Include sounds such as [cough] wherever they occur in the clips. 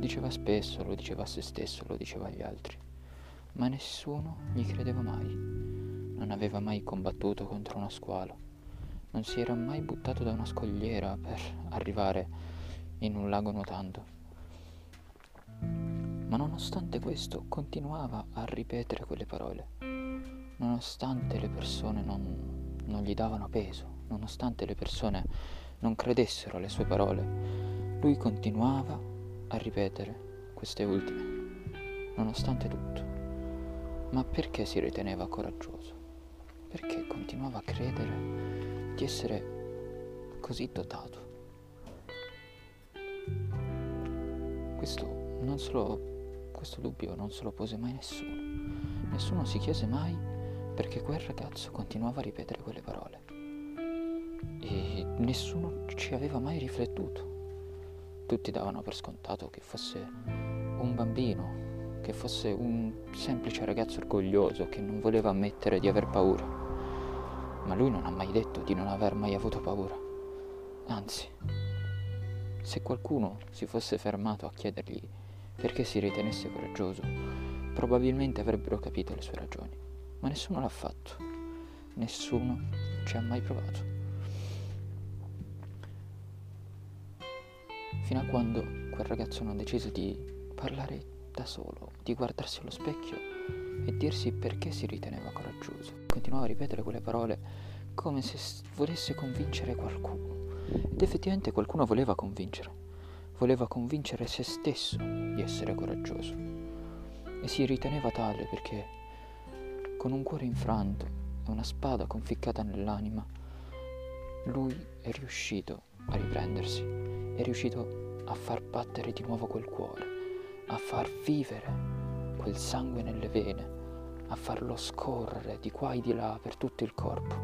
diceva. Spesso, lo diceva a se stesso, lo diceva agli altri, ma nessuno gli credeva mai. Non aveva mai combattuto contro uno squalo, non si era mai buttato da una scogliera per arrivare in un lago nuotando. Ma nonostante questo continuava a ripetere quelle parole, nonostante le persone non, non gli davano peso, nonostante le persone non credessero alle sue parole, lui continuava a ripetere queste ultime, nonostante tutto. Ma perché si riteneva coraggioso? Perché continuava a credere di essere così dotato? Questo non solo questo dubbio non se lo pose mai nessuno. Nessuno si chiese mai perché quel ragazzo continuava a ripetere quelle parole. E nessuno ci aveva mai riflettuto. Tutti davano per scontato che fosse un bambino, che fosse un semplice ragazzo orgoglioso che non voleva ammettere di aver paura. Ma lui non ha mai detto di non aver mai avuto paura. Anzi, se qualcuno si fosse fermato a chiedergli perché si ritenesse coraggioso, probabilmente avrebbero capito le sue ragioni, ma nessuno l'ha fatto, nessuno ci ha mai provato. Fino a quando quel ragazzo non decise di parlare da solo, di guardarsi allo specchio e dirsi perché si riteneva coraggioso. Continuava a ripetere quelle parole come se volesse convincere qualcuno. Ed effettivamente qualcuno voleva convincere voleva convincere se stesso di essere coraggioso e si riteneva tale perché con un cuore infranto e una spada conficcata nell'anima, lui è riuscito a riprendersi, è riuscito a far battere di nuovo quel cuore, a far vivere quel sangue nelle vene, a farlo scorrere di qua e di là per tutto il corpo.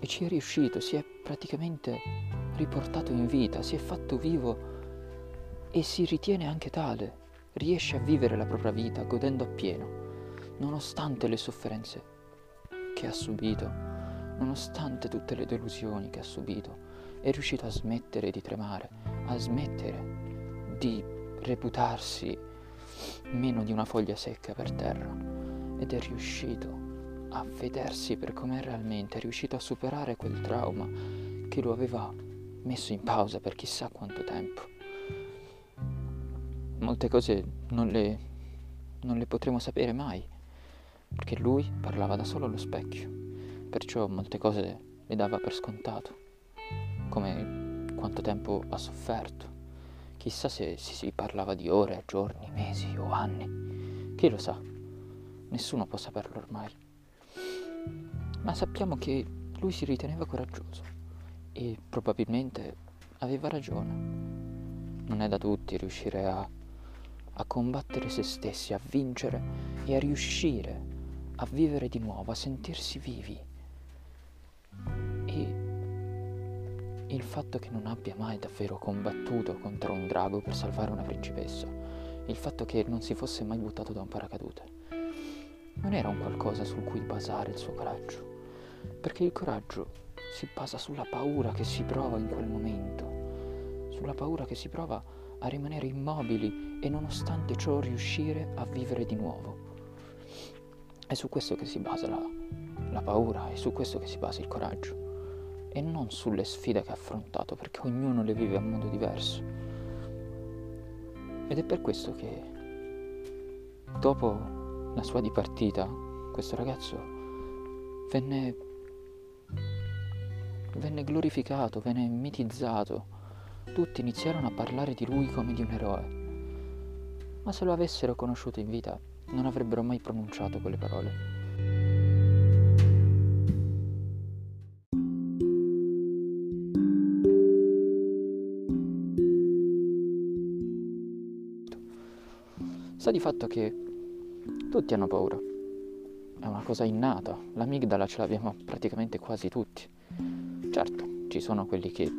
E ci è riuscito, si è praticamente riportato in vita, si è fatto vivo e si ritiene anche tale, riesce a vivere la propria vita godendo appieno, nonostante le sofferenze che ha subito, nonostante tutte le delusioni che ha subito, è riuscito a smettere di tremare, a smettere di reputarsi meno di una foglia secca per terra ed è riuscito a vedersi per com'è realmente, è riuscito a superare quel trauma che lo aveva messo in pausa per chissà quanto tempo. Molte cose non le, non le potremo sapere mai, perché lui parlava da solo allo specchio, perciò molte cose le dava per scontato, come quanto tempo ha sofferto. Chissà se si parlava di ore, giorni, mesi o anni. Chi lo sa? Nessuno può saperlo ormai. Ma sappiamo che lui si riteneva coraggioso e probabilmente aveva ragione. Non è da tutti riuscire a, a combattere se stessi, a vincere e a riuscire a vivere di nuovo, a sentirsi vivi. Il fatto che non abbia mai davvero combattuto contro un drago per salvare una principessa, il fatto che non si fosse mai buttato da un paracadute, non era un qualcosa sul cui basare il suo coraggio, perché il coraggio si basa sulla paura che si prova in quel momento, sulla paura che si prova a rimanere immobili e nonostante ciò riuscire a vivere di nuovo. È su questo che si basa la, la paura, è su questo che si basa il coraggio e non sulle sfide che ha affrontato, perché ognuno le vive a modo diverso. Ed è per questo che dopo la sua dipartita, questo ragazzo venne venne glorificato, venne mitizzato. Tutti iniziarono a parlare di lui come di un eroe. Ma se lo avessero conosciuto in vita, non avrebbero mai pronunciato quelle parole. Sta di fatto che tutti hanno paura. È una cosa innata. L'amigdala ce l'abbiamo praticamente quasi tutti. Certo, ci sono quelli che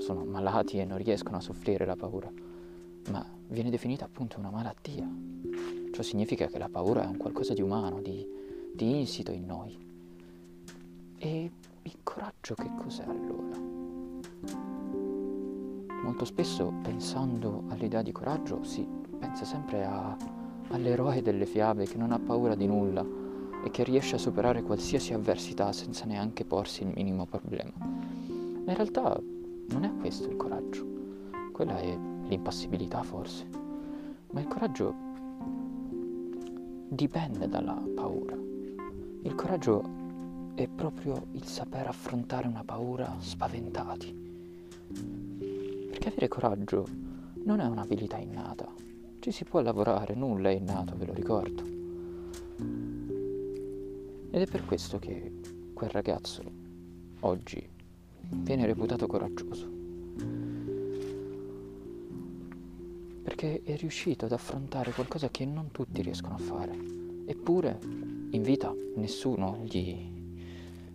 sono malati e non riescono a soffrire la paura, ma viene definita appunto una malattia. Ciò significa che la paura è un qualcosa di umano, di, di insito in noi. E il coraggio che cos'è allora? Molto spesso pensando all'idea di coraggio si pensa sempre a, all'eroe delle fiabe che non ha paura di nulla e che riesce a superare qualsiasi avversità senza neanche porsi il minimo problema. Ma in realtà non è questo il coraggio, quella è l'impassibilità forse, ma il coraggio dipende dalla paura. Il coraggio è proprio il saper affrontare una paura spaventati. Perché avere coraggio non è un'abilità innata, ci si può lavorare, nulla è innato, ve lo ricordo. Ed è per questo che quel ragazzo oggi viene reputato coraggioso. Perché è riuscito ad affrontare qualcosa che non tutti riescono a fare. Eppure in vita nessuno gli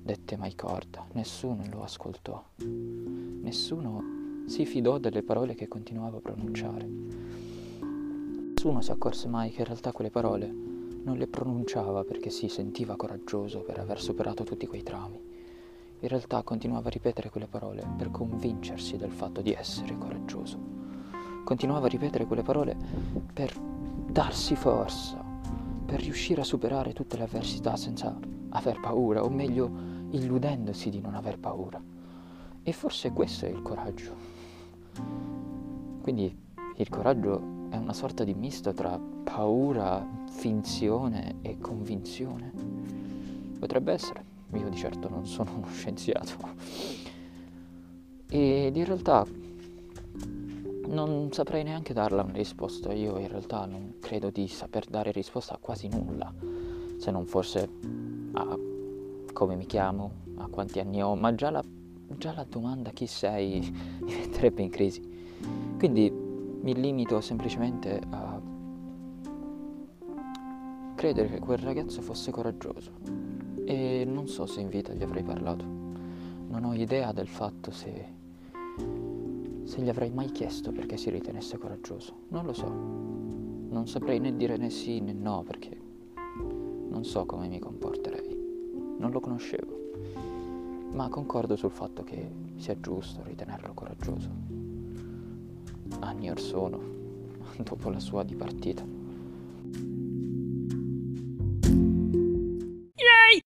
dette mai corda, nessuno lo ascoltò, nessuno si fidò delle parole che continuava a pronunciare. Nessuno si accorse mai che in realtà quelle parole non le pronunciava perché si sentiva coraggioso per aver superato tutti quei traumi. In realtà continuava a ripetere quelle parole per convincersi del fatto di essere coraggioso. Continuava a ripetere quelle parole per darsi forza, per riuscire a superare tutte le avversità senza aver paura, o meglio, illudendosi di non aver paura. E forse questo è il coraggio. Quindi il coraggio è una sorta di misto tra paura, finzione e convinzione. Potrebbe essere, io di certo non sono uno [laughs] scienziato. Ed in realtà non saprei neanche darla una risposta, io in realtà non credo di saper dare risposta a quasi nulla, se non forse a come mi chiamo, a quanti anni ho, ma già la, già la domanda chi sei mi [laughs] metterebbe in crisi. Quindi mi limito semplicemente a credere che quel ragazzo fosse coraggioso e non so se in vita gli avrei parlato. Non ho idea del fatto se, se gli avrei mai chiesto perché si ritenesse coraggioso. Non lo so. Non saprei né dire né sì né no perché non so come mi comporterei. Non lo conoscevo. Ma concordo sul fatto che sia giusto ritenerlo coraggioso anni or sono, [laughs] dopo la sua dipartita. Yay!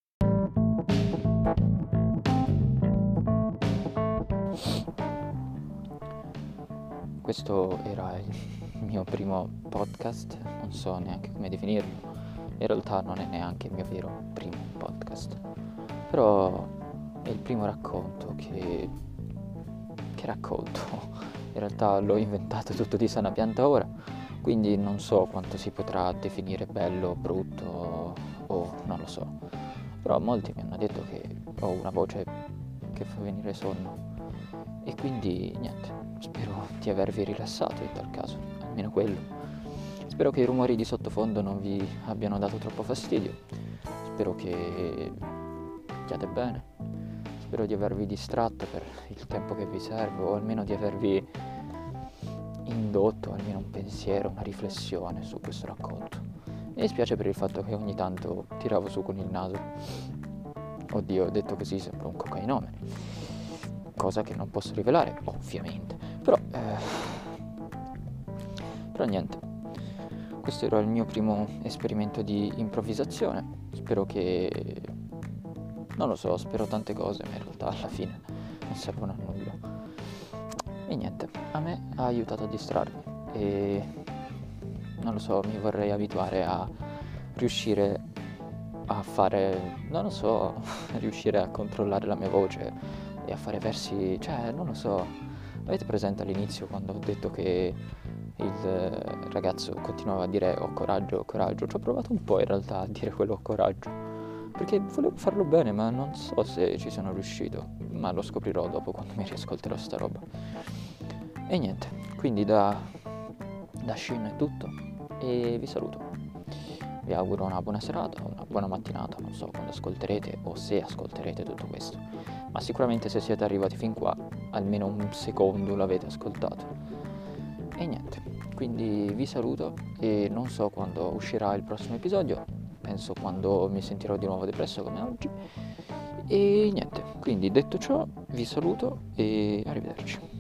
Questo era il [laughs] mio primo podcast, non so neanche come definirlo, in realtà non è neanche il mio vero primo podcast, però è il primo racconto che, che racconto [laughs] in realtà l'ho inventato [laughs] tutto di sana pianta ora, quindi non so quanto si potrà definire bello, brutto o non lo so. Però molti mi hanno detto che ho una voce che fa venire sonno e quindi niente, spero di avervi rilassato in tal caso, almeno quello. Spero che i rumori di sottofondo non vi abbiano dato troppo fastidio, spero che stiate bene spero di avervi distratto per il tempo che vi serve o almeno di avervi indotto almeno un pensiero, una riflessione su questo racconto. Mi dispiace per il fatto che ogni tanto tiravo su con il naso. Oddio, detto così sembra un cocainomane. Cosa che non posso rivelare, ovviamente. Però, eh... però niente. Questo era il mio primo esperimento di improvvisazione. Spero che non lo so, spero tante cose, ma in realtà alla fine non servono a nulla. E niente, a me ha aiutato a distrarmi e non lo so, mi vorrei abituare a riuscire a fare, non lo so, [laughs] riuscire a controllare la mia voce e a fare versi, cioè, non lo so. Avete presente all'inizio quando ho detto che il ragazzo continuava a dire ho coraggio, ho coraggio? Ci ho provato un po' in realtà a dire quello ho coraggio perché volevo farlo bene, ma non so se ci sono riuscito, ma lo scoprirò dopo quando mi riascolterò sta roba. E niente, quindi da, da Shin è tutto. E vi saluto. Vi auguro una buona serata, una buona mattinata, non so quando ascolterete o se ascolterete tutto questo, ma sicuramente se siete arrivati fin qua, almeno un secondo l'avete ascoltato. E niente, quindi vi saluto e non so quando uscirà il prossimo episodio, penso quando mi sentirò di nuovo depresso come oggi. E niente, Quindi detto ciò vi saluto e arrivederci.